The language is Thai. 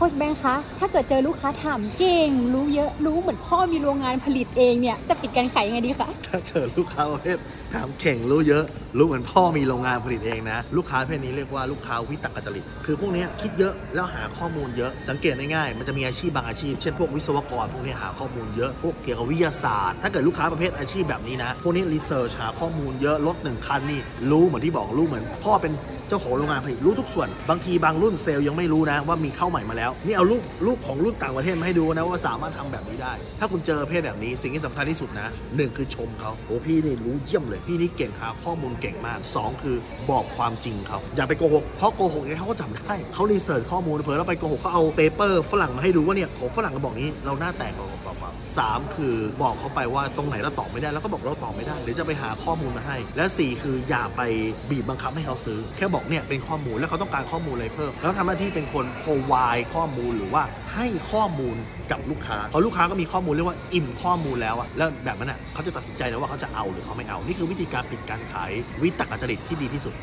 ค้ชแบงค์คะ ถ้าเกิดเจอลูกค้าถามเก่ง รู้เยอะรู้เหมือนพ่อมีโรงงานผลิตเองเนี่ย จะปิดการขายยังไงดีคะ ถ้าเจอลูกค้าประเภทถามเข่งรู้เยอะรู้เหมือนพ่อมีโรงงานผลิตเองนะ ลูกค้าประเภทนี้เรียกว่าลูกค้าวิตกจริต คือพวกนี้คิดเยอะแล้วหาข้อมูลเยอะสังเกตง่ายๆมันจะมีอาชีพบางอาชีพ เช่นพวกวิศวกรพวกนี้หาข้อมูลเยอะพวกเกี่ยวกับวิทยาศาสตร์ ถ้าเกิดลูกค้าประเภทอาชีพแบบนี้นะพวกนี้รีเสิร์ชหาข้อมูลเยอะรถหนึ่งคันนี่รู้เหมือนที่บอกรู้เหมือน พ่อเป็นเจ้าของโรงงานผลิตรู้ทุกส่วน บางทีบางรุ่นเซลล์ยังไม่รู้นะว่ามีเข้าใหม่มาแล้วนี่เอารูปรูปของรุ่นต่างประเทศมาให้ดูนะว่าสามารถทำแบบนี้ได้ ถ้าคุณเจอประเภทแบบนี้สิ่งที่สำคัญที่สุดนะหนึ่งคือชมเขาโอ้พี่นี่รู้เยี่ยมเลยพี่นี่เก่งหาข้อมูลเก่งมากสองคือบอกความจริงเขาอย่าไปโกหกเพราะโกหกเนี่ยเขาก็จำได้เขารีเสิร์ชข้อมูลเผื่อเราไปโกหกเขาเอาเปเปอร์ฝรั่งมาให้ดูว่าเนี่ยของฝรั่งเราบอกนี้เราหน้าแตกเราเปล่าสามคือบอกเขาไปว่าตรงไหนเราตอบไม่ได้แล้วก็บอกเราตอบไม่ได้เดี๋ยวจะไปหาข้อมูลมาให้ และสี่คืออย่าไปบีบบังคับให้เขาซื้อ แค่บอกเนี่ยเป็นข้อมูลแล้วเขาต้องการข้อมูลอะไรเพิ่ม แล้วทำหน้าที่เป็นคน provide ข้อมูลหรือว่าให้ข้อมูลกับลูกค้าพอลูกค้าก็มีข้อมูลเรียกว่าอิ่มข้อมูลแล้วอะแล้วแบบนั้นอะเขาจะตัดสินใจแล้วว่าเขาจะเอาหรือเขาไม่เอา นี่คือวิธีการปิดการขายวิตกจริตที่ดีที่สุด